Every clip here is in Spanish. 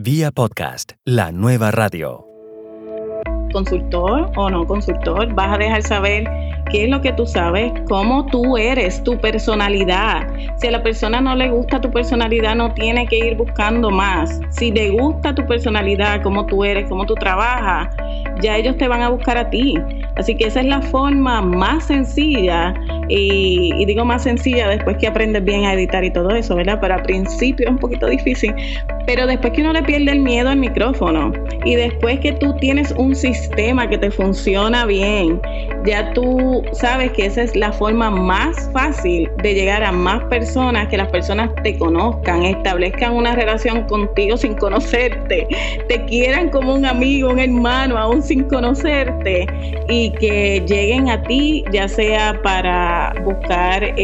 Vía podcast, la nueva radio. Consultor o no consultor, vas a dejar saber qué es lo que tú sabes, cómo tú eres, tu personalidad. Si a la persona no le gusta tu personalidad, no tiene que ir buscando más. Si le gusta tu personalidad, cómo tú eres, cómo tú trabajas, ya ellos te van a buscar a ti. Así que esa es la forma más sencilla y, digo más sencilla después que aprendes bien a editar y todo eso, ¿verdad? Pero al principio es un poquito difícil, pero después que uno le pierde el miedo al micrófono y después que tú tienes un sistema que te funciona bien, ya tú sabes que esa es la forma más fácil de llegar a más personas, que las personas te conozcan, establezcan una relación contigo sin conocerte, te quieran como un amigo, un hermano, aún sin conocerte y que lleguen a ti, ya sea para buscar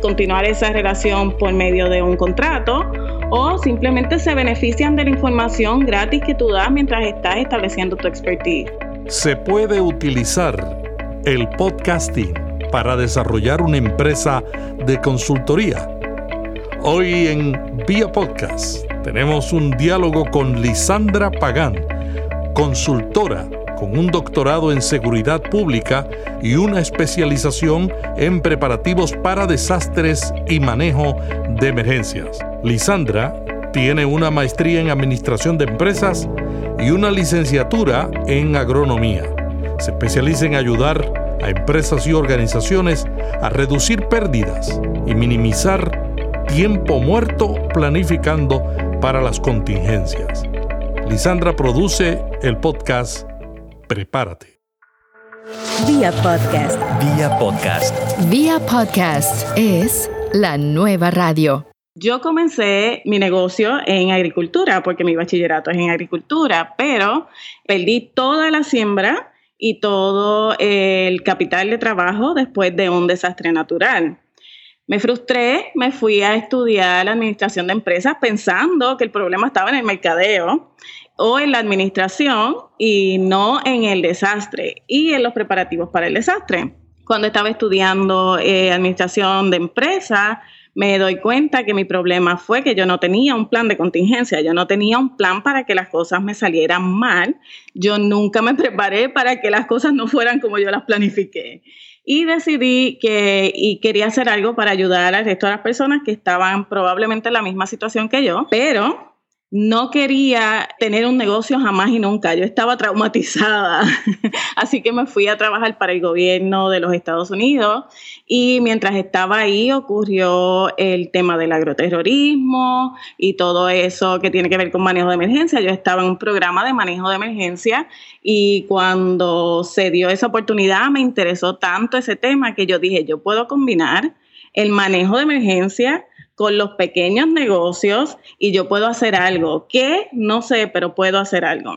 continuar esa relación por medio de un contrato o simplemente se benefician de la información gratis que tú das mientras estás estableciendo tu expertise. Se puede utilizar el podcasting para desarrollar una empresa de consultoría. Hoy en Vía Podcast tenemos un diálogo con Lisandra Pagán, consultora con un doctorado en seguridad pública y una especialización en preparativos para desastres y manejo de emergencias. Lisandra tiene una maestría en administración de empresas y una licenciatura en agronomía. Se especializa en ayudar a empresas y organizaciones a reducir pérdidas y minimizar tiempo muerto planificando para las contingencias. Lisandra produce el podcast Prepárate. Vía podcast. Vía podcast. Vía podcast es la nueva radio. Yo comencé mi negocio en agricultura porque mi bachillerato es en agricultura, pero perdí toda la siembra y todo el capital de trabajo después de un desastre natural. Me frustré, me fui a estudiar la administración de empresas pensando que el problema estaba en el mercadeo o en la administración y no en el desastre y en los preparativos para el desastre. Cuando estaba estudiando eh, administración de empresas, me doy cuenta que mi problema fue que yo no tenía un plan de contingencia, yo no tenía un plan para que las cosas me salieran mal, yo nunca me preparé para que las cosas no fueran como yo las planifiqué. Y decidí que y quería hacer algo para ayudar al resto de las personas que estaban probablemente en la misma situación que yo, pero no quería tener un negocio jamás y nunca. Yo estaba traumatizada. Así que me fui a trabajar para el gobierno de los Estados Unidos y mientras estaba ahí ocurrió el tema del agroterrorismo y todo eso que tiene que ver con manejo de emergencia. Yo estaba en un programa de manejo de emergencia y cuando se dio esa oportunidad me interesó tanto ese tema que yo dije, yo puedo combinar el manejo de emergencia con los pequeños negocios y yo puedo hacer algo. ¿Qué? No sé, pero puedo hacer algo.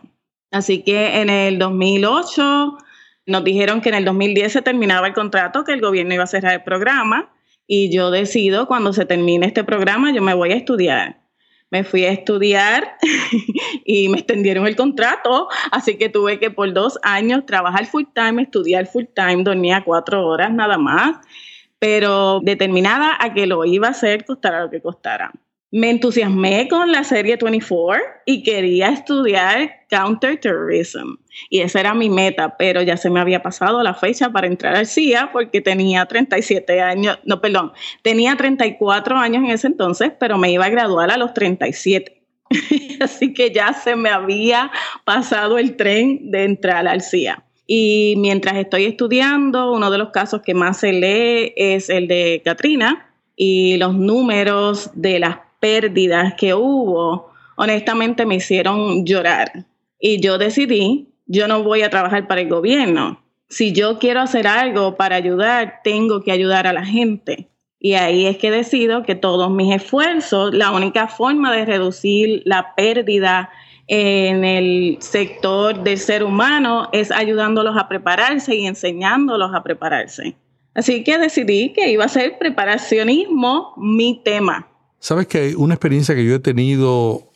Así que en el 2008 nos dijeron que en el 2010 se terminaba el contrato, que el gobierno iba a cerrar el programa y yo decido cuando se termine este programa yo me voy a estudiar. Me fui a estudiar y me extendieron el contrato, así que tuve que por dos años trabajar full time, estudiar full time, dormía cuatro horas nada más pero determinada a que lo iba a hacer costara lo que costara. Me entusiasmé con la serie 24 y quería estudiar counterterrorism. Y esa era mi meta, pero ya se me había pasado la fecha para entrar al CIA porque tenía 37 años, no, perdón, tenía 34 años en ese entonces, pero me iba a graduar a los 37. Así que ya se me había pasado el tren de entrar al CIA. Y mientras estoy estudiando, uno de los casos que más se lee es el de Katrina y los números de las pérdidas que hubo, honestamente me hicieron llorar. Y yo decidí, yo no voy a trabajar para el gobierno. Si yo quiero hacer algo para ayudar, tengo que ayudar a la gente. Y ahí es que decido que todos mis esfuerzos, la única forma de reducir la pérdida en el sector del ser humano es ayudándolos a prepararse y enseñándolos a prepararse. Así que decidí que iba a ser preparacionismo mi tema. Sabes que una experiencia que yo he tenido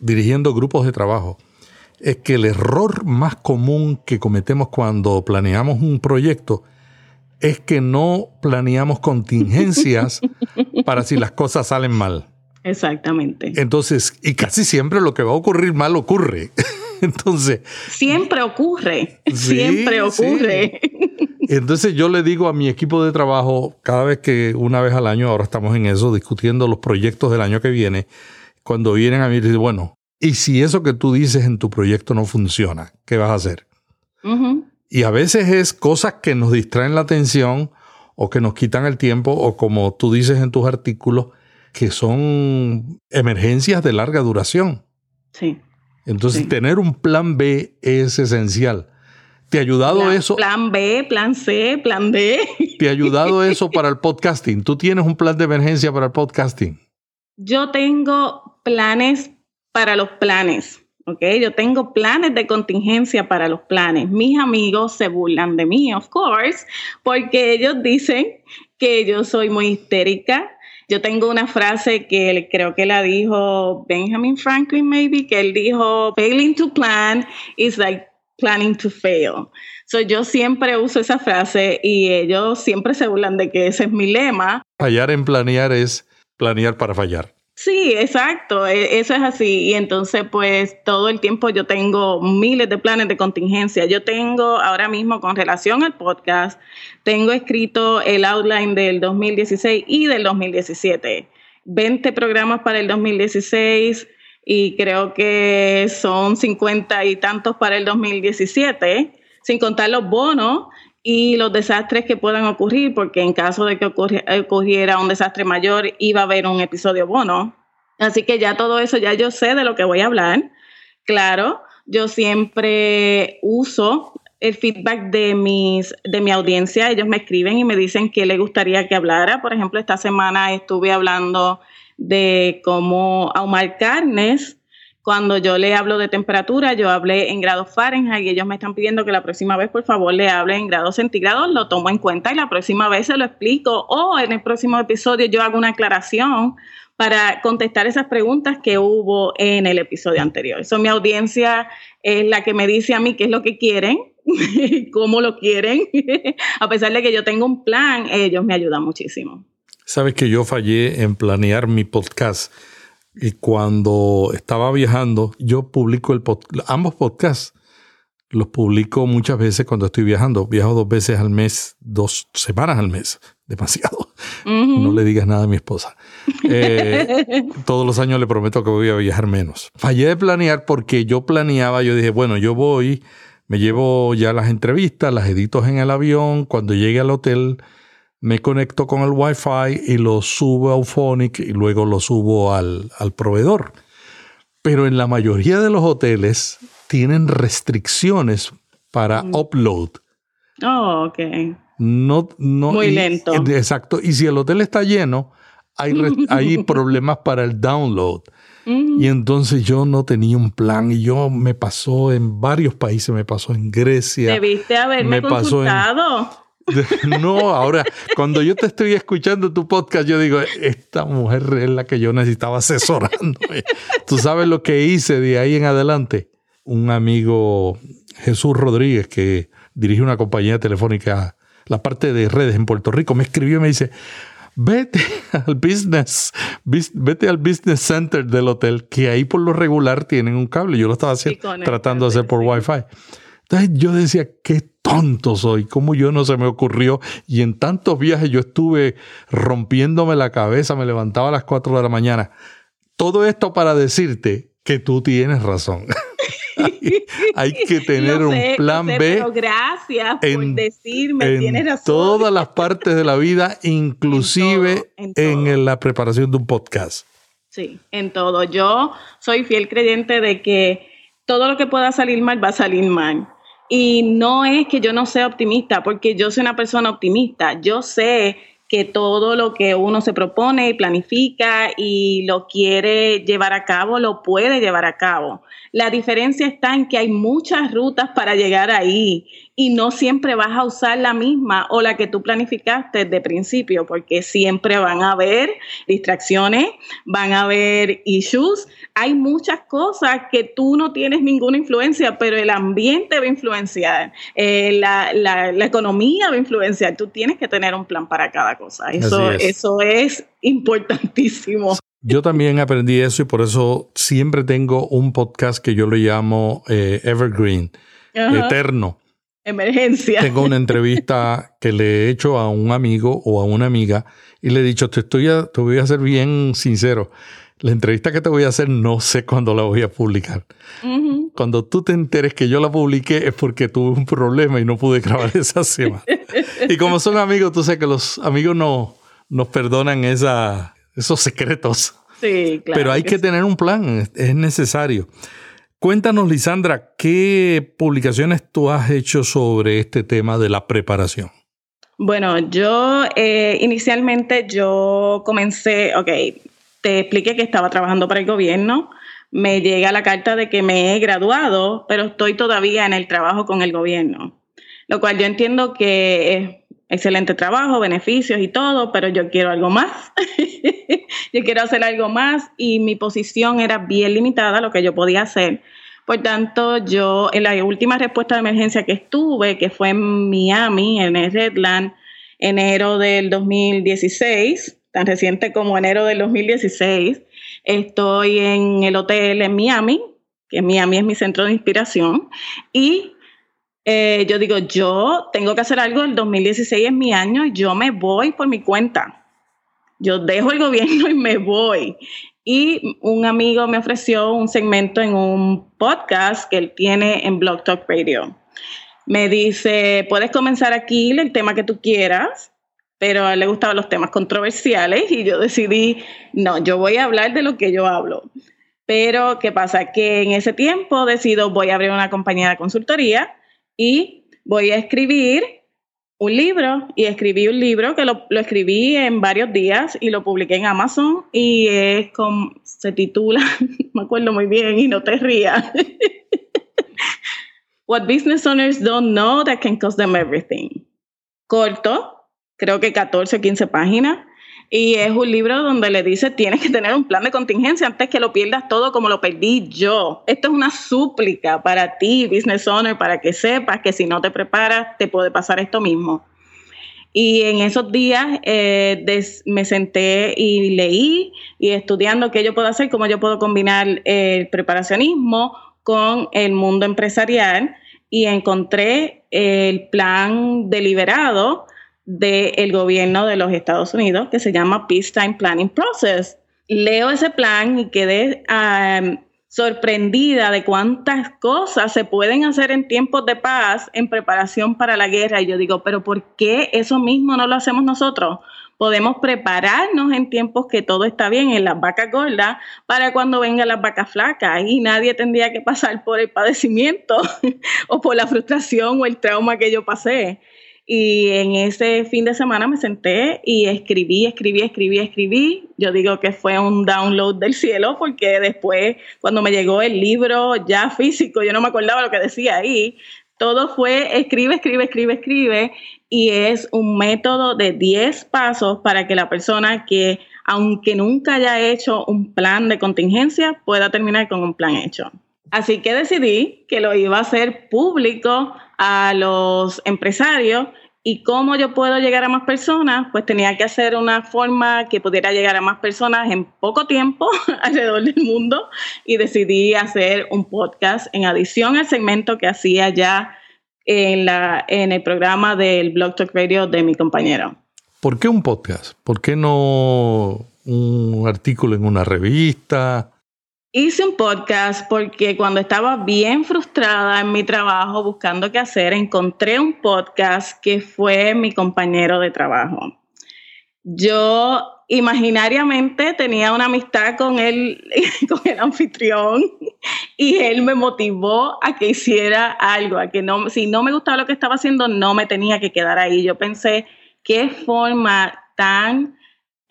dirigiendo grupos de trabajo es que el error más común que cometemos cuando planeamos un proyecto es que no planeamos contingencias para si las cosas salen mal. Exactamente. Entonces, y casi siempre lo que va a ocurrir mal ocurre. Entonces. Siempre ocurre. siempre ocurre. Entonces yo le digo a mi equipo de trabajo, cada vez que una vez al año, ahora estamos en eso, discutiendo los proyectos del año que viene, cuando vienen a mí, dicen, bueno, y si eso que tú dices en tu proyecto no funciona, ¿qué vas a hacer? Y a veces es cosas que nos distraen la atención o que nos quitan el tiempo o como tú dices en tus artículos, que son emergencias de larga duración. Sí. Entonces, tener un plan B es esencial. ¿Te ha ayudado eso? Plan B, plan C, plan D. ¿Te ha ayudado eso para el podcasting? ¿Tú tienes un plan de emergencia para el podcasting? Yo tengo planes para los planes. ¿ok? Yo tengo planes de contingencia para los planes. Mis amigos se burlan de mí, of course, porque ellos dicen que yo soy muy histérica. Yo tengo una frase que creo que la dijo Benjamin Franklin, maybe, que él dijo, failing to plan is like planning to fail. So yo siempre uso esa frase y ellos siempre se burlan de que ese es mi lema. Fallar en planear es planear para fallar. Sí, exacto, e, eso es así. Y entonces, pues todo el tiempo yo tengo miles de planes de contingencia. Yo tengo ahora mismo con relación al podcast, tengo escrito el outline del 2016 y del 2017. 20 programas para el 2016 y creo que son 50 y tantos para el 2017, sin contar los bonos y los desastres que puedan ocurrir, porque en caso de que ocurriera un desastre mayor, iba a haber un episodio bono. Así que ya todo eso, ya yo sé de lo que voy a hablar. Claro, yo siempre uso el feedback de, mis, de mi audiencia. Ellos me escriben y me dicen qué les gustaría que hablara. Por ejemplo, esta semana estuve hablando de cómo ahumar carnes cuando yo le hablo de temperatura, yo hablé en grados Fahrenheit y ellos me están pidiendo que la próxima vez, por favor, le hable en grados centígrados, lo tomo en cuenta y la próxima vez se lo explico o en el próximo episodio yo hago una aclaración para contestar esas preguntas que hubo en el episodio anterior. Eso mi audiencia es la que me dice a mí qué es lo que quieren, cómo lo quieren. a pesar de que yo tengo un plan, ellos me ayudan muchísimo. Sabes que yo fallé en planear mi podcast y cuando estaba viajando, yo publico el ambos podcasts. Los publico muchas veces cuando estoy viajando. Viajo dos veces al mes, dos semanas al mes. Demasiado. No le digas nada a mi esposa. Eh, todos los años le prometo que voy a viajar menos. Fallé de planear porque yo planeaba, yo dije, bueno, yo voy, me llevo ya las entrevistas, las edito en el avión. Cuando llegue al hotel, me conecto con el Wi-Fi y lo subo a Auphonic y luego lo subo al, proveedor. Pero en la mayoría de los hoteles tienen restricciones para mm. upload. Oh, ok. No, no, Muy lento. Exacto. Y si el hotel está lleno, hay, hay problemas para el download. Mm. Y entonces yo no tenía un plan y yo me pasó en varios países, me pasó en Grecia. Debiste haberme me consultado. No, ahora, cuando yo te estoy escuchando tu podcast, yo digo, esta mujer es la que yo necesitaba asesorándome. Tú sabes lo que hice de ahí en adelante. Un amigo, Jesús Rodríguez, que dirige una compañía telefónica, la parte de redes en Puerto Rico, me escribió y me dice, vete al business, vete al business center del hotel, que ahí por lo regular tienen un cable. Yo lo estaba haciendo, tratando de hacer por Wi-Fi. Entonces yo decía, qué tonto soy, cómo yo no se me ocurrió. Y en tantos viajes yo estuve rompiéndome la cabeza, me levantaba a las 4 de la mañana. Todo esto para decirte que tú tienes razón. hay, que tener un plan B. Pero gracias por decirme, tienes razón. Todas las partes de la vida, inclusive en la preparación de un podcast. Sí, en todo. Yo soy fiel creyente de que todo lo que pueda salir mal va a salir mal. Y no es que yo no sea optimista, porque yo soy una persona optimista. Yo sé que todo lo que uno se propone y planifica y lo quiere llevar a cabo, lo puede llevar a cabo. La diferencia está en que hay muchas rutas para llegar ahí y no siempre vas a usar la misma o la que tú planificaste de principio, porque siempre van a haber distracciones, van a haber issues. Hay muchas cosas que tú no tienes ninguna influencia, pero el ambiente va a influenciar, eh, la, la, la, economía va a influenciar. Tú tienes que tener un plan para cada cosa. Eso, es. eso es importantísimo. Yo también aprendí eso y por eso siempre tengo un podcast que yo le llamo eh, Evergreen, eterno. Emergencia. Tengo una entrevista que le he hecho a un amigo o a una amiga y le he dicho, te, estoy te voy a ser bien sincero. La entrevista que te voy a hacer no sé cuándo la voy a publicar. Cuando tú te enteres que yo la publiqué es porque tuve un problema y no pude grabar esa semana. y como son amigos, tú sabes que los amigos no, nos perdonan esa, esos secretos. Sí, claro. Pero hay que, tener un plan, es necesario. Cuéntanos, Lisandra, ¿qué publicaciones tú has hecho sobre este tema de la preparación? Bueno, yo eh, inicialmente yo comencé, ok, te expliqué que estaba trabajando para el gobierno, me llega la carta de que me he graduado, pero estoy todavía en el trabajo con el gobierno, lo cual yo entiendo que excelente trabajo, beneficios y todo, pero yo quiero algo más. yo quiero hacer algo más y mi posición era bien limitada lo que yo podía hacer. Por tanto, yo en la última respuesta de emergencia que estuve, que fue en Miami, en el Redland, enero del 2016, tan reciente como enero del 2016. Estoy en el hotel en Miami, que Miami es mi centro de inspiración, y eh, yo digo, yo tengo que hacer algo, el 2016 es mi año y yo me voy por mi cuenta. Yo dejo el gobierno y me voy. Y un amigo me ofreció un segmento en un podcast que él tiene en Blog Talk Radio. Me dice, puedes comenzar aquí el tema que tú quieras pero a él le gustaban los temas controversiales y yo decidí, no, yo voy a hablar de lo que yo hablo. Pero, ¿qué pasa? Que en ese tiempo decido, voy a abrir una compañía de consultoría y voy a escribir un libro y escribí un libro que lo, escribí en varios días y lo publiqué en Amazon y es con, se titula, me acuerdo muy bien y no te rías. What business owners don't know that can cost them everything. Corto, creo que 14 o 15 páginas. Y es un libro donde le dice, tienes que tener un plan de contingencia antes que lo pierdas todo como lo perdí yo. Esto es una súplica para ti, business owner, para que sepas que si no te preparas, te puede pasar esto mismo. Y en esos días eh, me senté y leí y estudiando qué yo puedo hacer, cómo yo puedo combinar el preparacionismo con el mundo empresarial y encontré el plan deliberado del gobierno de los Estados Unidos que se llama Peacetime Planning Process. Leo ese plan y quedé sorprendida de cuántas cosas se pueden hacer en tiempos de paz en preparación para la guerra. Y yo digo, pero ¿por qué eso mismo no lo hacemos nosotros? Podemos prepararnos en tiempos que todo está bien en las vacas gordas para cuando vengan las vacas flacas y nadie tendría que pasar por el padecimiento o por la frustración o el trauma que yo pasé. Y en ese fin de semana me senté y escribí, escribí, escribí, escribí. Yo digo que fue un download del cielo porque después cuando me llegó el libro ya físico, yo no me acordaba lo que decía ahí. Todo fue escribe, escribe, escribe, escribe y es un método de 10 pasos para que la persona que aunque nunca haya hecho un plan de contingencia pueda terminar con un plan hecho. Así que decidí que lo iba a hacer público a los empresarios y cómo yo puedo llegar a más personas, pues tenía que hacer una forma que pudiera llegar a más personas en poco tiempo alrededor del mundo y decidí hacer un podcast en adición al segmento que hacía ya en, la, en el programa del Blog Talk Radio de mi compañero. ¿Por qué un podcast? ¿Por qué no un artículo en una revista? Hice un podcast porque cuando estaba bien frustrada en mi trabajo buscando qué hacer, encontré un podcast que fue mi compañero de trabajo. Yo imaginariamente tenía una amistad con él, con el anfitrión, y él me motivó a que hiciera algo, a que no, si no me gustaba lo que estaba haciendo, no me tenía que quedar ahí. Yo pensé, qué forma tan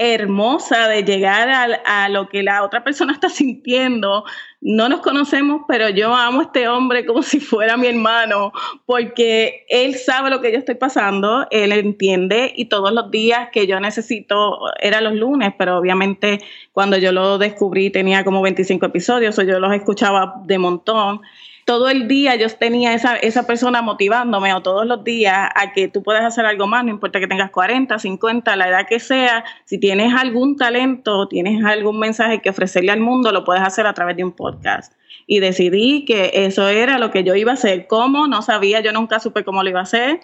hermosa de llegar a, lo que la otra persona está sintiendo, no nos conocemos, pero yo amo a este hombre como si fuera mi hermano, porque él sabe lo que yo estoy pasando, él entiende y todos los días que yo necesito, era los lunes, pero obviamente cuando yo lo descubrí tenía como 25 episodios, o yo los escuchaba de montón todo el día yo tenía esa, esa persona motivándome o todos los días a que tú puedas hacer algo más, no importa que tengas 40, 50, la edad que sea, si tienes algún talento, tienes algún mensaje que ofrecerle al mundo, lo puedes hacer a través de un podcast. Y decidí que eso era lo que yo iba a hacer. ¿Cómo? No sabía, yo nunca supe cómo lo iba a hacer.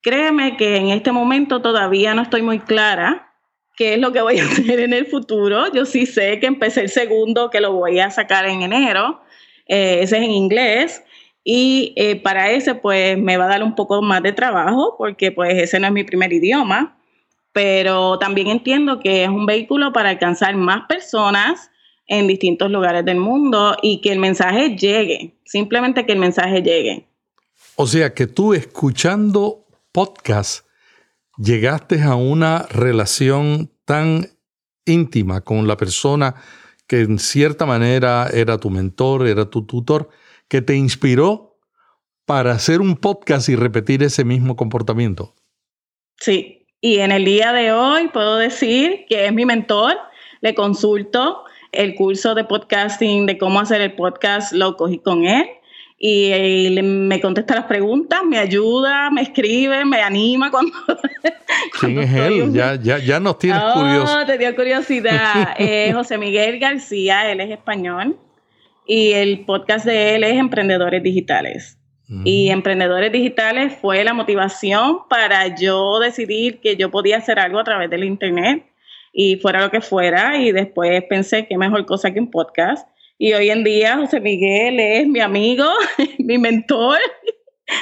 Créeme que en este momento todavía no estoy muy clara qué es lo que voy a hacer en el futuro. Yo sí sé que empecé el segundo, que lo voy a sacar en enero eh, ese es en inglés. Y eh, para ese, pues me va a dar un poco más de trabajo, porque pues ese no es mi primer idioma. Pero también entiendo que es un vehículo para alcanzar más personas en distintos lugares del mundo y que el mensaje llegue, simplemente que el mensaje llegue. O sea que tú escuchando podcast llegaste a una relación tan íntima con la persona que en cierta manera era tu mentor, era tu tutor, que te inspiró para hacer un podcast y repetir ese mismo comportamiento. Sí, y en el día de hoy puedo decir que es mi mentor, le consulto el curso de podcasting, de cómo hacer el podcast, lo cogí con él y, me contesta las preguntas, me ayuda, me escribe, me anima cuando... ¿Quién es él? Ya, ya, ya nos tienes oh, curioso. te dio curiosidad. Eh, José Miguel García, él es español y el podcast de él es Emprendedores Digitales. Y Emprendedores Digitales fue la motivación para yo decidir que yo podía hacer algo a través del Internet y fuera lo que fuera. Y después pensé que mejor cosa que un podcast. Y hoy en día José Miguel es mi amigo, mi mentor.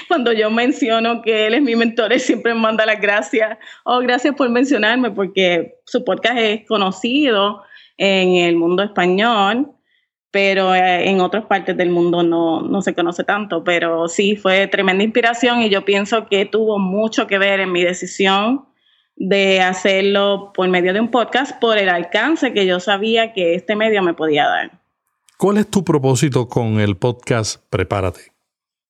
Cuando yo menciono que él es mi mentor, él siempre me manda las gracias. Oh, gracias por mencionarme, porque su podcast es conocido en el mundo español, pero eh, en otras partes del mundo no, no se conoce tanto. Pero sí, fue tremenda inspiración y yo pienso que tuvo mucho que ver en mi decisión de hacerlo por medio de un podcast, por el alcance que yo sabía que este medio me podía dar. ¿Cuál es tu propósito con el podcast Prepárate?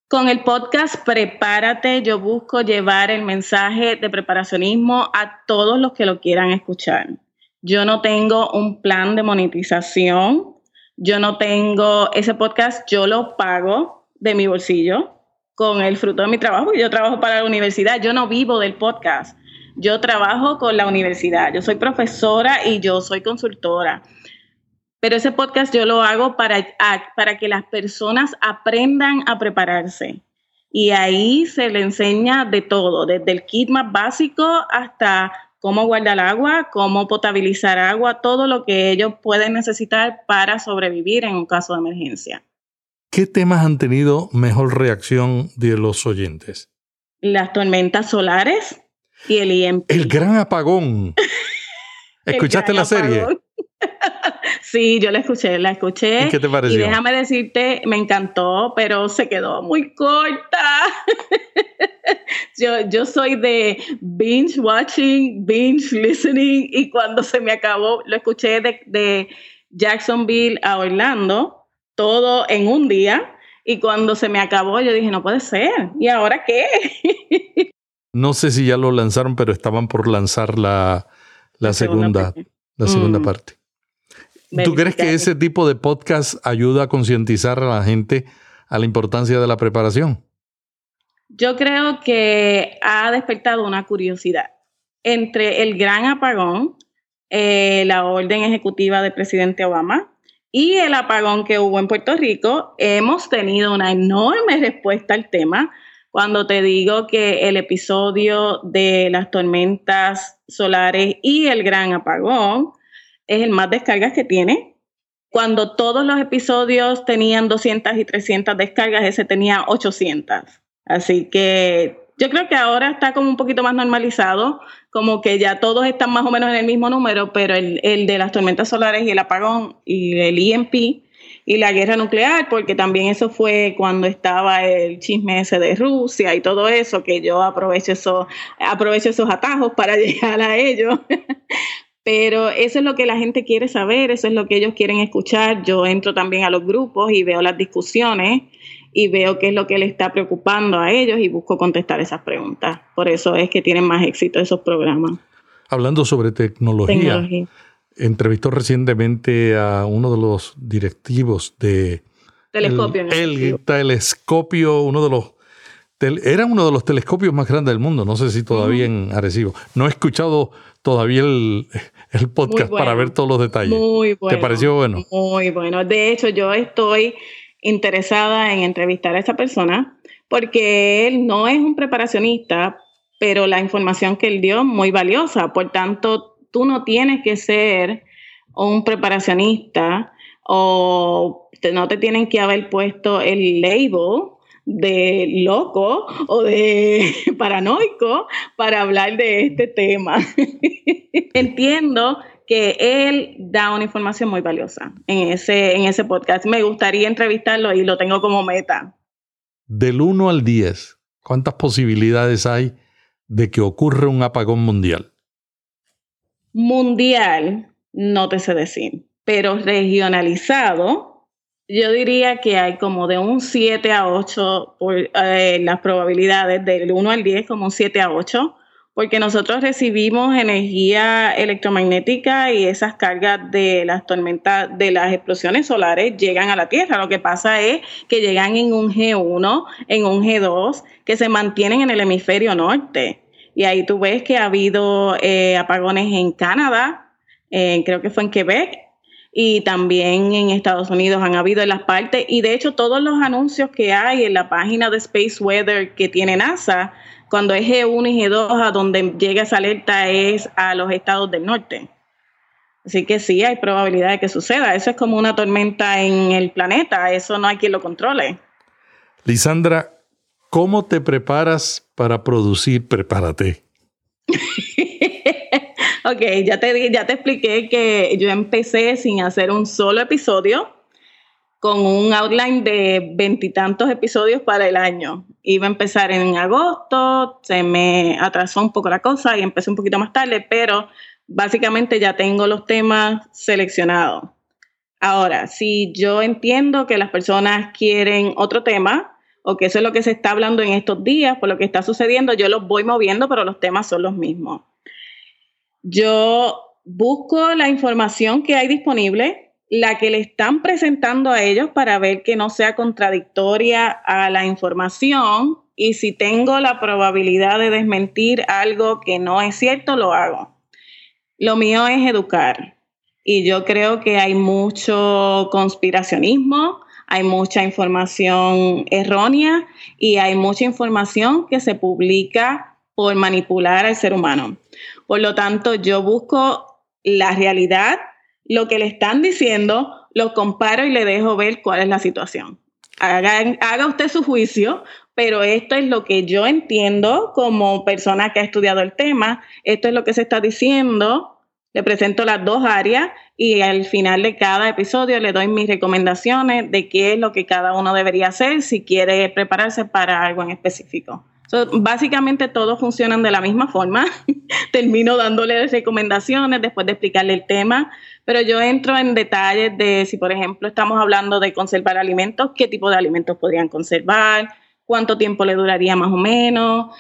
Con el podcast Prepárate yo busco llevar el mensaje de preparacionismo a todos los que lo quieran escuchar. Yo no tengo un plan de monetización, yo no tengo ese podcast, yo lo pago de mi bolsillo con el fruto de mi trabajo. Yo trabajo para la universidad, yo no vivo del podcast. Yo trabajo con la universidad, yo soy profesora y yo soy consultora. Pero ese podcast yo lo hago para, para que las personas aprendan a prepararse. Y ahí se le enseña de todo, desde el kit más básico hasta cómo guardar agua, cómo potabilizar agua, todo lo que ellos pueden necesitar para sobrevivir en un caso de emergencia. ¿Qué temas han tenido mejor reacción de los oyentes? Las tormentas solares y el IMP. El gran apagón. ¿Escuchaste la serie? Sí, yo la escuché, la escuché. ¿Y qué te pareció? Y déjame decirte, me encantó, pero se quedó muy corta. yo, yo soy de binge watching, binge listening, y cuando se me acabó, lo escuché de, de Jacksonville a Orlando, todo en un día. Y cuando se me acabó, yo dije, no puede ser. ¿Y ahora qué? no sé si ya lo lanzaron, pero estaban por lanzar la, la, segunda, la segunda mm. parte. ¿Tú crees que ese tipo de podcast ayuda a concientizar a la gente a la importancia de la preparación? Yo creo que ha despertado una curiosidad entre el gran apagón, eh, la orden ejecutiva del presidente Obama y el apagón que hubo en Puerto Rico. Hemos tenido una enorme respuesta al tema. Cuando te digo que el episodio de las tormentas solares y el gran apagón es el más descargas que tiene. Cuando todos los episodios tenían 200 y 300 descargas, ese tenía 800. Así que yo creo que ahora está como un poquito más normalizado, como que ya todos están más o menos en el mismo número, pero el, el de las tormentas solares y el apagón y el IMP y la guerra nuclear, porque también eso fue cuando estaba el chisme ese de Rusia y todo eso, que yo aprovecho, eso, aprovecho esos atajos para llegar a ellos. Pero eso es lo que la gente quiere saber, eso es lo que ellos quieren escuchar. Yo entro también a los grupos y veo las discusiones y veo qué es lo que le está preocupando a ellos y busco contestar esas preguntas. Por eso es que tienen más éxito esos programas. Hablando sobre tecnología, entrevistó recientemente a uno de los directivos de telescopio, el, telescopio, uno de los era uno de los telescopios más grandes del mundo, no sé si todavía en Arecibo. No he escuchado todavía el, podcast para ver todos los detalles. Muy bueno. ¿Te pareció bueno? Muy bueno. De hecho, yo estoy interesada en entrevistar a esa persona porque él no es un preparacionista, pero la información que él dio es muy valiosa. Por tanto, tú no tienes que ser un preparacionista o no te tienen que haber puesto el label de loco o de paranoico para hablar de este tema. Entiendo que él da una información muy valiosa en ese, en ese podcast. Me gustaría entrevistarlo y lo tengo como meta. Del 1 al 10, ¿cuántas posibilidades hay de que ocurra un apagón mundial? Mundial, no te sé decir, pero regionalizado, yo diría que hay como de un 7 a 8 por eh, las probabilidades, del 1 al 10 como un 7 a 8, porque nosotros recibimos energía electromagnética y esas cargas de las tormentas, de las explosiones solares llegan a la Tierra. Lo que pasa es que llegan en un G1, en un G2, que se mantienen en el hemisferio norte. Y ahí tú ves que ha habido eh, apagones en Canadá, creo que fue en Quebec, y también en Estados Unidos han habido en las partes y de hecho todos los anuncios que hay en la página de Space Weather que tiene NASA, cuando es G1 y G2 a donde llega esa alerta es a los estados del norte. Así que sí, hay probabilidad de que suceda. Eso es como una tormenta en el planeta, eso no hay quien lo controle. Lisandra, ¿cómo te preparas para producir Prepárate? Ok, ya te, ya te expliqué que yo empecé sin hacer un solo episodio, con un outline de veintitantos episodios para el año. Iba a empezar en agosto, se me atrasó un poco la cosa y empecé un poquito más tarde, pero básicamente ya tengo los temas seleccionados. Ahora, si yo entiendo que las personas quieren otro tema, o que eso es lo que se está hablando en estos días, por lo que está sucediendo, yo los voy moviendo, pero los temas son los mismos. Yo busco la información que hay disponible, la que le están presentando a ellos para ver que no sea contradictoria a la información y si tengo la probabilidad de desmentir algo que no es cierto, lo hago. Lo mío es educar y yo creo que hay mucho conspiracionismo, hay mucha información errónea y hay mucha información que se publica por manipular al ser humano. Por lo tanto, yo busco la realidad, lo que le están diciendo, lo comparo y le dejo ver cuál es la situación. Haga, usted su juicio, pero esto es lo que yo entiendo como persona que ha estudiado el tema, esto es lo que se está diciendo, le presento las dos áreas y al final de cada episodio le doy mis recomendaciones de qué es lo que cada uno debería hacer si quiere prepararse para algo en específico básicamente todos funcionan de la misma forma. Termino dándole recomendaciones después de explicarle el tema, pero yo entro en detalles de si, por ejemplo, estamos hablando de conservar alimentos, qué tipo de alimentos podrían conservar, cuánto tiempo le duraría más o menos,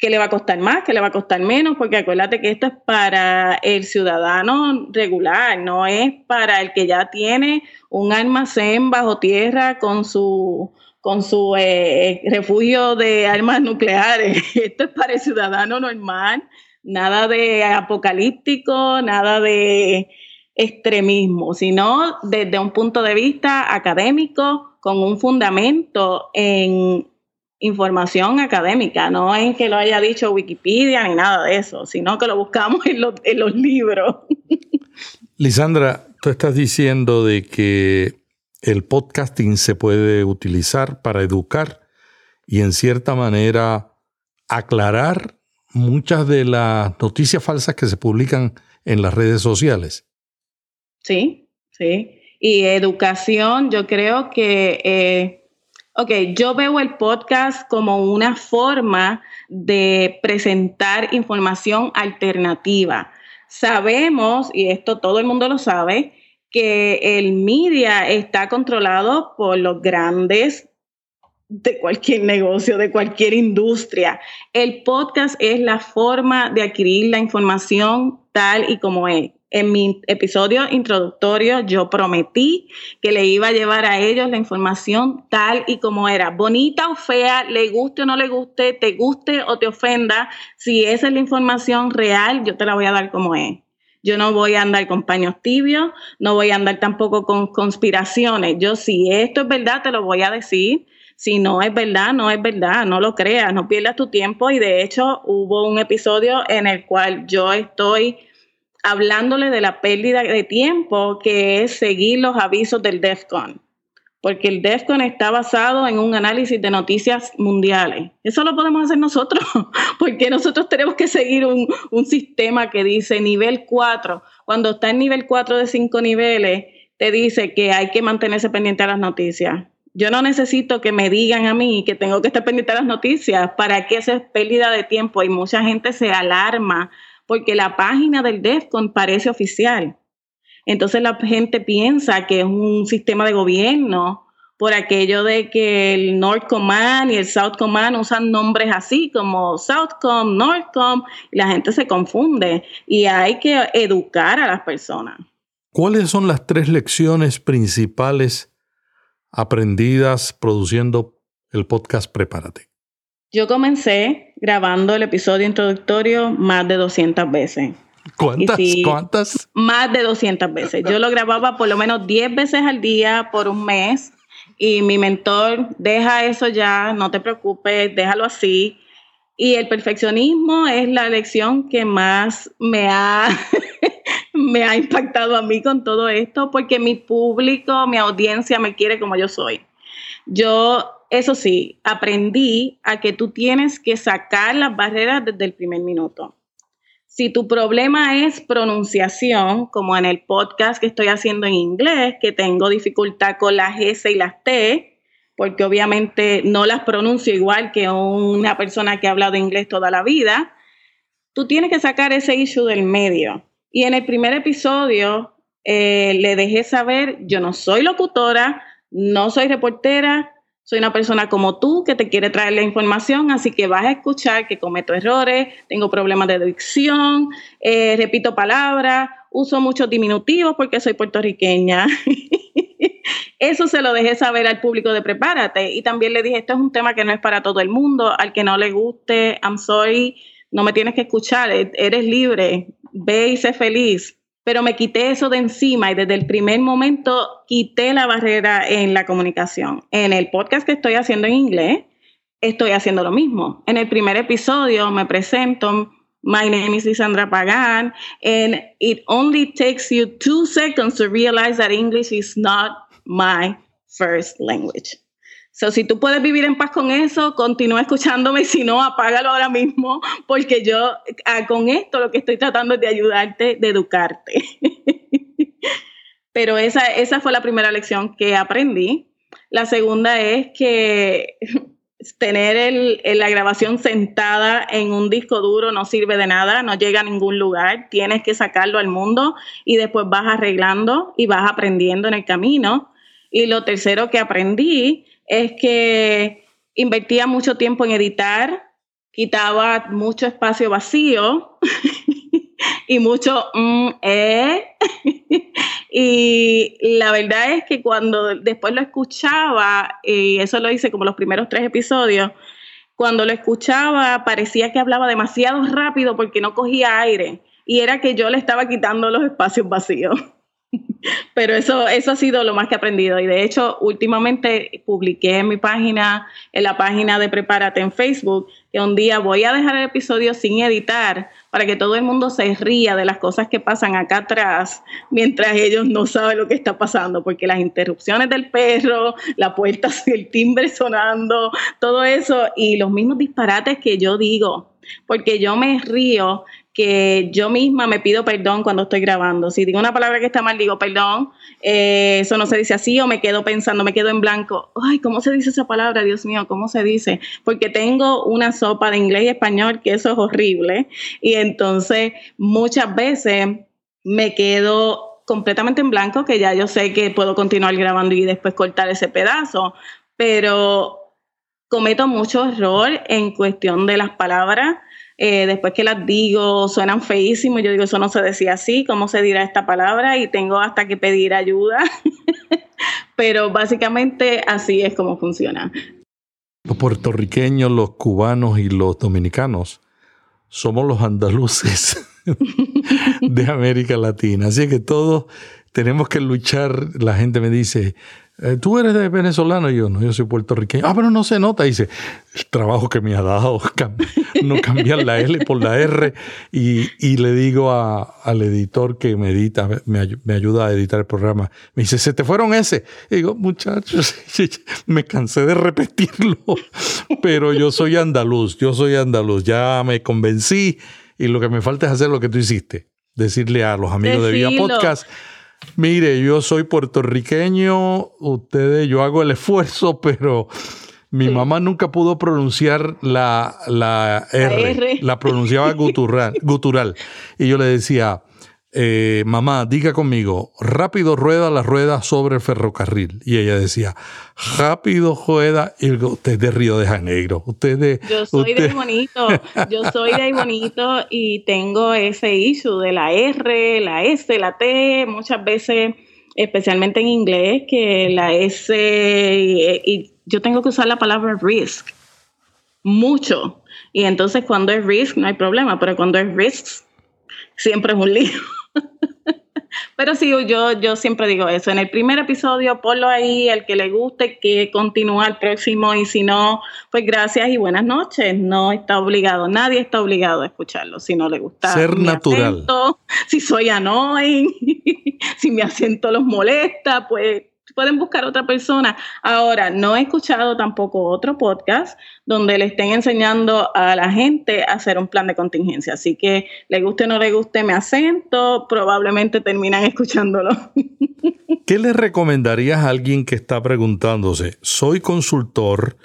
qué le va a costar más, qué le va a costar menos, porque acuérdate que esto es para el ciudadano regular, no es para el que ya tiene un almacén bajo tierra con su con su eh, refugio de armas nucleares. Esto es para el ciudadano normal, nada de apocalíptico, nada de extremismo, sino desde un punto de vista académico, con un fundamento en información académica, no en que lo haya dicho Wikipedia ni nada de eso, sino que lo buscamos en los, en los libros. Lisandra, tú estás diciendo de que el podcasting se puede utilizar para educar y en cierta manera aclarar muchas de las noticias falsas que se publican en las redes sociales. Sí, sí. Y educación, yo creo que, eh, ok, yo veo el podcast como una forma de presentar información alternativa sabemos, y esto todo el mundo lo sabe, que el media está controlado por los grandes de cualquier negocio, de cualquier industria. El podcast es la forma de adquirir la información tal y como es. En mi episodio introductorio yo prometí que le iba a llevar a ellos la información tal y como era, bonita o fea, le guste o no le guste, te guste o te ofenda, si esa es la información real, yo te la voy a dar como es. Yo no voy a andar con paños tibios, no voy a andar tampoco con conspiraciones. Yo si esto es verdad, te lo voy a decir. Si no es verdad, no es verdad, no lo creas, no pierdas tu tiempo. Y de hecho hubo un episodio en el cual yo estoy hablándole de la pérdida de tiempo que es seguir los avisos del DEFCON porque el DEFCON está basado en un análisis de noticias mundiales. Eso lo podemos hacer nosotros, porque nosotros tenemos que seguir un, sistema que dice nivel 4. Cuando está en nivel 4 de 5 niveles, te dice que hay que mantenerse pendiente a las noticias. Yo no necesito que me digan a mí que tengo que estar pendiente a las noticias para que esa es pérdida de tiempo y mucha gente se alarma porque la página del DEFCON parece oficial entonces la gente piensa que es un sistema de gobierno por aquello de que el North Command y el South Command usan nombres así como Southcom, Northcom, y la gente se confunde y hay que educar a las personas. ¿Cuáles son las tres lecciones principales aprendidas produciendo el podcast Prepárate? Yo comencé grabando el episodio introductorio más de 200 veces. ¿Cuántas? ¿Cuántas? Más de 200 veces. Yo lo grababa por lo menos 10 veces al día por un mes y mi mentor, deja eso ya, no te preocupes, déjalo así. Y el perfeccionismo es la lección que más me ha, me ha impactado a mí con todo esto, porque mi público, mi audiencia me quiere como yo soy. Yo, eso sí, aprendí a que tú tienes que sacar las barreras desde el primer minuto. Si tu problema es pronunciación, como en el podcast que estoy haciendo en inglés, que tengo dificultad con las S y las T, porque obviamente no las pronuncio igual que una persona que ha hablado inglés toda la vida, tú tienes que sacar ese issue del medio. Y en el primer episodio eh, le dejé saber, yo no soy locutora, no soy reportera, soy una persona como tú que te quiere traer la información, así que vas a escuchar que cometo errores, tengo problemas de dicción, eh, repito palabras, uso muchos diminutivos porque soy puertorriqueña. Eso se lo dejé saber al público de Prepárate y también le dije, esto es un tema que no es para todo el mundo, al que no le guste, I'm sorry, no me tienes que escuchar, e-, eres libre, ve y sé feliz pero me quité eso de encima y desde el primer momento quité la barrera en la comunicación. En el podcast que estoy haciendo en inglés, estoy haciendo lo mismo. En el primer episodio me presento, my name is Lisandra Pagan, and it only takes you two seconds to realize that English is not my first language. So, si tú puedes vivir en paz con eso, continúa escuchándome, si no, apágalo ahora mismo, porque yo ah, con esto lo que estoy tratando es de ayudarte, de educarte. Pero esa, esa fue la primera lección que aprendí. La segunda es que tener la grabación sentada en un disco duro no sirve de nada, no llega a ningún lugar, tienes que sacarlo al mundo y después vas arreglando y vas aprendiendo en el camino. Y lo tercero que aprendí es que invertía mucho tiempo en editar, quitaba mucho espacio vacío y mucho mm, eh. y la verdad es que cuando después lo escuchaba, y eso lo hice como los primeros tres episodios, cuando lo escuchaba parecía que hablaba demasiado rápido porque no cogía aire y era que yo le estaba quitando los espacios vacíos. Pero eso, eso ha sido lo más que he aprendido. Y de hecho, últimamente publiqué en mi página, en la página de Prepárate en Facebook, que un día voy a dejar el episodio sin editar para que todo el mundo se ría de las cosas que pasan acá atrás mientras ellos no saben lo que está pasando, porque las interrupciones del perro, la puerta, el timbre sonando, todo eso y los mismos disparates que yo digo, porque yo me río que yo misma me pido perdón cuando estoy grabando. Si digo una palabra que está mal, digo perdón, eh, eso no se dice así o me quedo pensando, me quedo en blanco. Ay, ¿cómo se dice esa palabra? Dios mío, ¿cómo se dice? Porque tengo una sopa de inglés y español que eso es horrible. Y entonces muchas veces me quedo completamente en blanco, que ya yo sé que puedo continuar grabando y después cortar ese pedazo, pero cometo mucho error en cuestión de las palabras eh, después que las digo suenan feísimos, yo digo, eso no se decía así, ¿cómo se dirá esta palabra? Y tengo hasta que pedir ayuda. Pero básicamente así es como funciona. Los puertorriqueños, los cubanos y los dominicanos somos los andaluces de América Latina. Así que todos tenemos que luchar. La gente me dice, tú eres de venezolano y yo no, yo soy puertorriqueño. Ah, pero no se nota. Dice, el trabajo que me ha dado, no cambiar la L por la R. Y, le digo al editor que me edita, me, ayuda a editar el programa, me dice, ¿se te fueron ese? Y digo, muchachos, me cansé de repetirlo, pero yo soy andaluz, yo soy andaluz, ya me convencí y lo que me falta es hacer lo que tú hiciste, decirle a los amigos de Vía Podcast Mire, yo soy puertorriqueño, ustedes, yo hago el esfuerzo, pero mi mamá nunca pudo pronunciar la, la, R, la pronunciaba gutural, gutural. Y yo le decía, eh, mamá, diga conmigo, rápido rueda la rueda sobre el ferrocarril. Y ella decía, rápido rueda, y usted de Río de Janeiro, usted de... Yo soy de bonito, yo soy de bonito y tengo ese issue de la R, la S, la T, muchas veces, especialmente en inglés, que la S, y, yo tengo que usar la palabra risk, mucho. Y entonces cuando es risk no hay problema, pero cuando es risk siempre es un lío. Pero sí, yo, yo siempre digo eso. En el primer episodio, ponlo ahí, el que le guste, que continúa el próximo, y si no, pues gracias y buenas noches. No está obligado, nadie está obligado a escucharlo si no le gusta. Ser natural. si soy annoying, si mi acento los molesta, pues pueden buscar otra persona. Ahora, no he escuchado tampoco otro podcast donde le estén enseñando a la gente a hacer un plan de contingencia. Así que le guste o no le guste mi acento, probablemente terminan escuchándolo. ¿Qué le recomendarías a alguien que está preguntándose, soy consultor,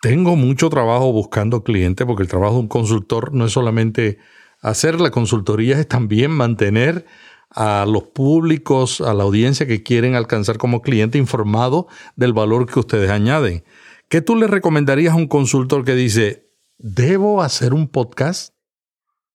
tengo mucho trabajo buscando clientes, porque el trabajo de un consultor no es solamente hacer la consultoría, es también mantener a los públicos, a la audiencia que quieren alcanzar como cliente informado del valor que ustedes añaden. ¿Qué tú le recomendarías a un consultor que dice, ¿debo hacer un podcast?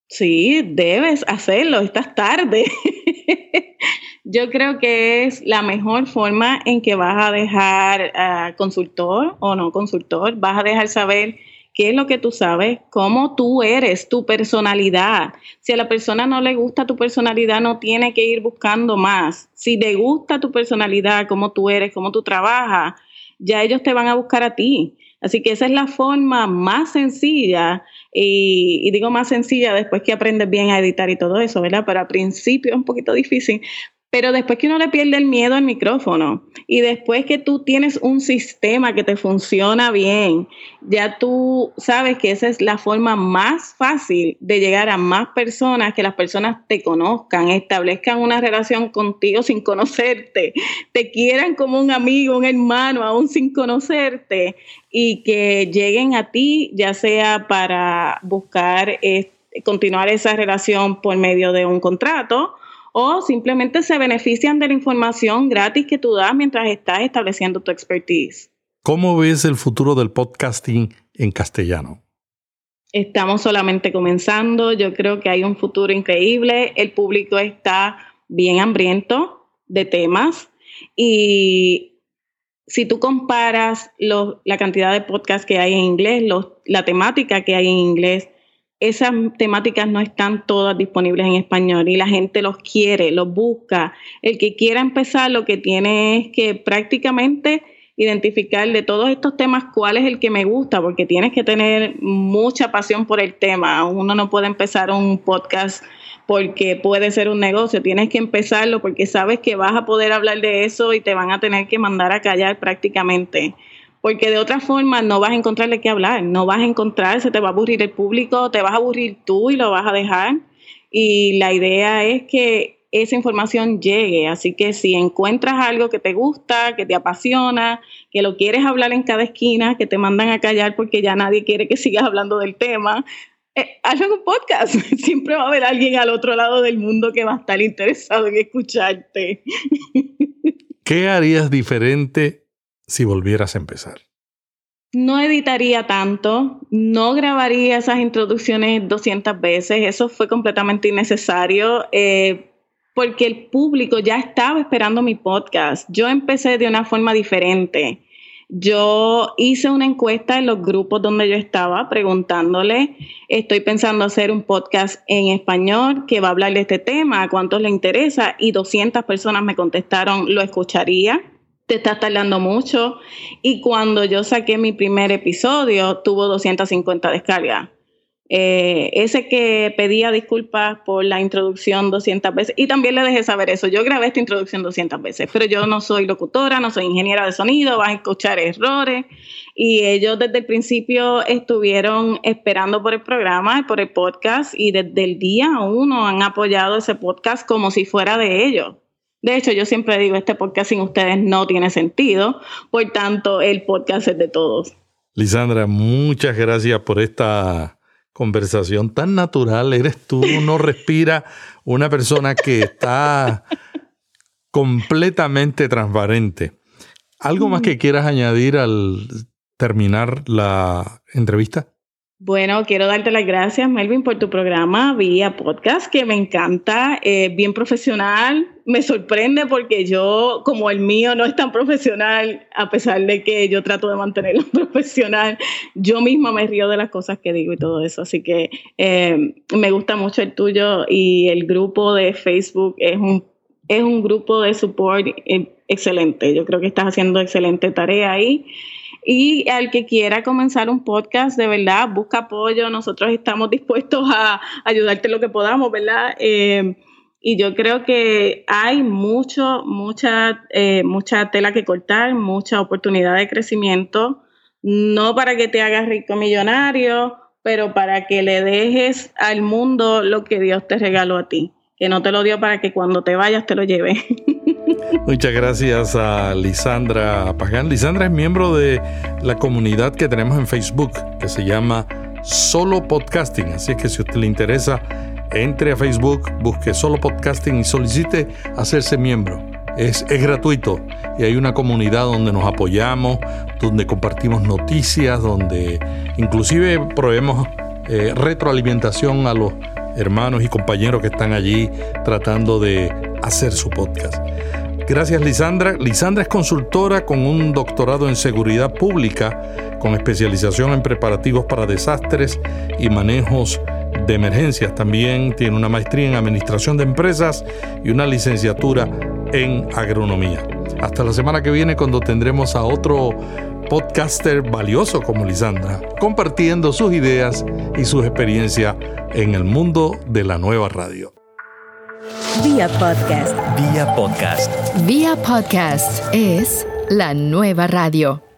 Sí, debes hacerlo, estás tarde. Yo creo que es la mejor forma en que vas a dejar a consultor o no consultor, vas a dejar saber qué es lo que tú sabes, cómo tú eres, tu personalidad. Si a la persona no le gusta tu personalidad, no tiene que ir buscando más. Si le gusta tu personalidad, cómo tú eres, cómo tú trabajas, ya ellos te van a buscar a ti. Así que esa es la forma más sencilla, y, y, digo más sencilla después que aprendes bien a editar y todo eso, ¿verdad? Pero al principio es un poquito difícil, pero después que uno le pierde el miedo al micrófono y después que tú tienes un sistema que te funciona bien, ya tú sabes que esa es la forma más fácil de llegar a más personas, que las personas te conozcan, establezcan una relación contigo sin conocerte, te quieran como un amigo, un hermano, aún sin conocerte y que lleguen a ti, ya sea para buscar eh, continuar esa relación por medio de un contrato o simplemente se benefician de la información gratis que tú das mientras estás estableciendo tu expertise. ¿Cómo ves el futuro del podcasting en castellano? Estamos solamente comenzando, yo creo que hay un futuro increíble, el público está bien hambriento de temas y si tú comparas la cantidad de podcasts que hay en inglés, la temática que hay en inglés, esas temáticas no están todas disponibles en español y la gente los quiere, los busca. El que quiera empezar lo que tiene es que prácticamente identificar de todos estos temas cuál es el que me gusta, porque tienes que tener mucha pasión por el tema. Uno no puede empezar un podcast porque puede ser un negocio, tienes que empezarlo porque sabes que vas a poder hablar de eso y te van a tener que mandar a callar prácticamente porque de otra forma no vas a encontrar de qué hablar, no vas a encontrar, se te va a aburrir el público, te vas a aburrir tú y lo vas a dejar. y la idea es que esa información llegue. Así que si encuentras algo que te gusta, que te apasiona, que lo quieres hablar en cada esquina, que te mandan a callar porque ya nadie quiere que sigas hablando del tema, eh, hazlo un podcast. Siempre va a haber alguien al otro lado del mundo que va a estar interesado en escucharte. ¿Qué harías diferente si volvieras a empezar? No editaría tanto, no grabaría esas introducciones 200 veces, eso fue completamente innecesario. Eh, porque el público ya estaba esperando mi podcast. Yo empecé de una forma diferente. Yo hice una encuesta en los grupos donde yo estaba preguntándole, estoy pensando hacer un podcast en español que va a hablar de este tema, a cuántos le interesa y 200 personas me contestaron, lo escucharía. Te estás tardando mucho. Y cuando yo saqué mi primer episodio, tuvo 250 descargas. Eh, ese que pedía disculpas por la introducción 200 veces, y también le dejé saber eso, yo grabé esta introducción 200 veces, pero yo no soy locutora, no soy ingeniera de sonido, vas a escuchar errores, y ellos desde el principio estuvieron esperando por el programa, por el podcast, y desde el día uno han apoyado ese podcast como si fuera de ellos. De hecho, yo siempre digo, este podcast sin ustedes no tiene sentido, por tanto, el podcast es de todos. Lisandra, muchas gracias por esta conversación tan natural eres tú, no respira una persona que está completamente transparente. ¿Algo más que quieras añadir al terminar la entrevista? Bueno, quiero darte las gracias, Melvin, por tu programa vía podcast, que me encanta, eh, bien profesional. Me sorprende porque yo, como el mío no es tan profesional, a pesar de que yo trato de mantenerlo profesional, yo misma me río de las cosas que digo y todo eso. Así que eh, me gusta mucho el tuyo y el grupo de Facebook es un, es un grupo de support eh, excelente. Yo creo que estás haciendo excelente tarea ahí. Y al que quiera comenzar un podcast, de verdad, busca apoyo. Nosotros estamos dispuestos a ayudarte lo que podamos, ¿verdad? Eh, y yo creo que hay mucho, mucha, eh, mucha tela que cortar, mucha oportunidad de crecimiento, no para que te hagas rico millonario, pero para que le dejes al mundo lo que Dios te regaló a ti, que no te lo dio para que cuando te vayas te lo lleve. Muchas gracias a Lisandra Pagán. Lisandra es miembro de la comunidad que tenemos en Facebook que se llama Solo Podcasting. Así es que si a usted le interesa, entre a Facebook, busque Solo Podcasting y solicite hacerse miembro. Es, es, gratuito y hay una comunidad donde nos apoyamos, donde compartimos noticias, donde inclusive proveemos eh, retroalimentación a los hermanos y compañeros que están allí tratando de hacer su podcast. Gracias Lisandra. Lisandra es consultora con un doctorado en seguridad pública, con especialización en preparativos para desastres y manejos de emergencias. También tiene una maestría en administración de empresas y una licenciatura en agronomía. Hasta la semana que viene cuando tendremos a otro podcaster valioso como Lisandra, compartiendo sus ideas y sus experiencias en el mundo de la nueva radio. Vía podcast. Vía podcast. Vía podcast es la nueva radio.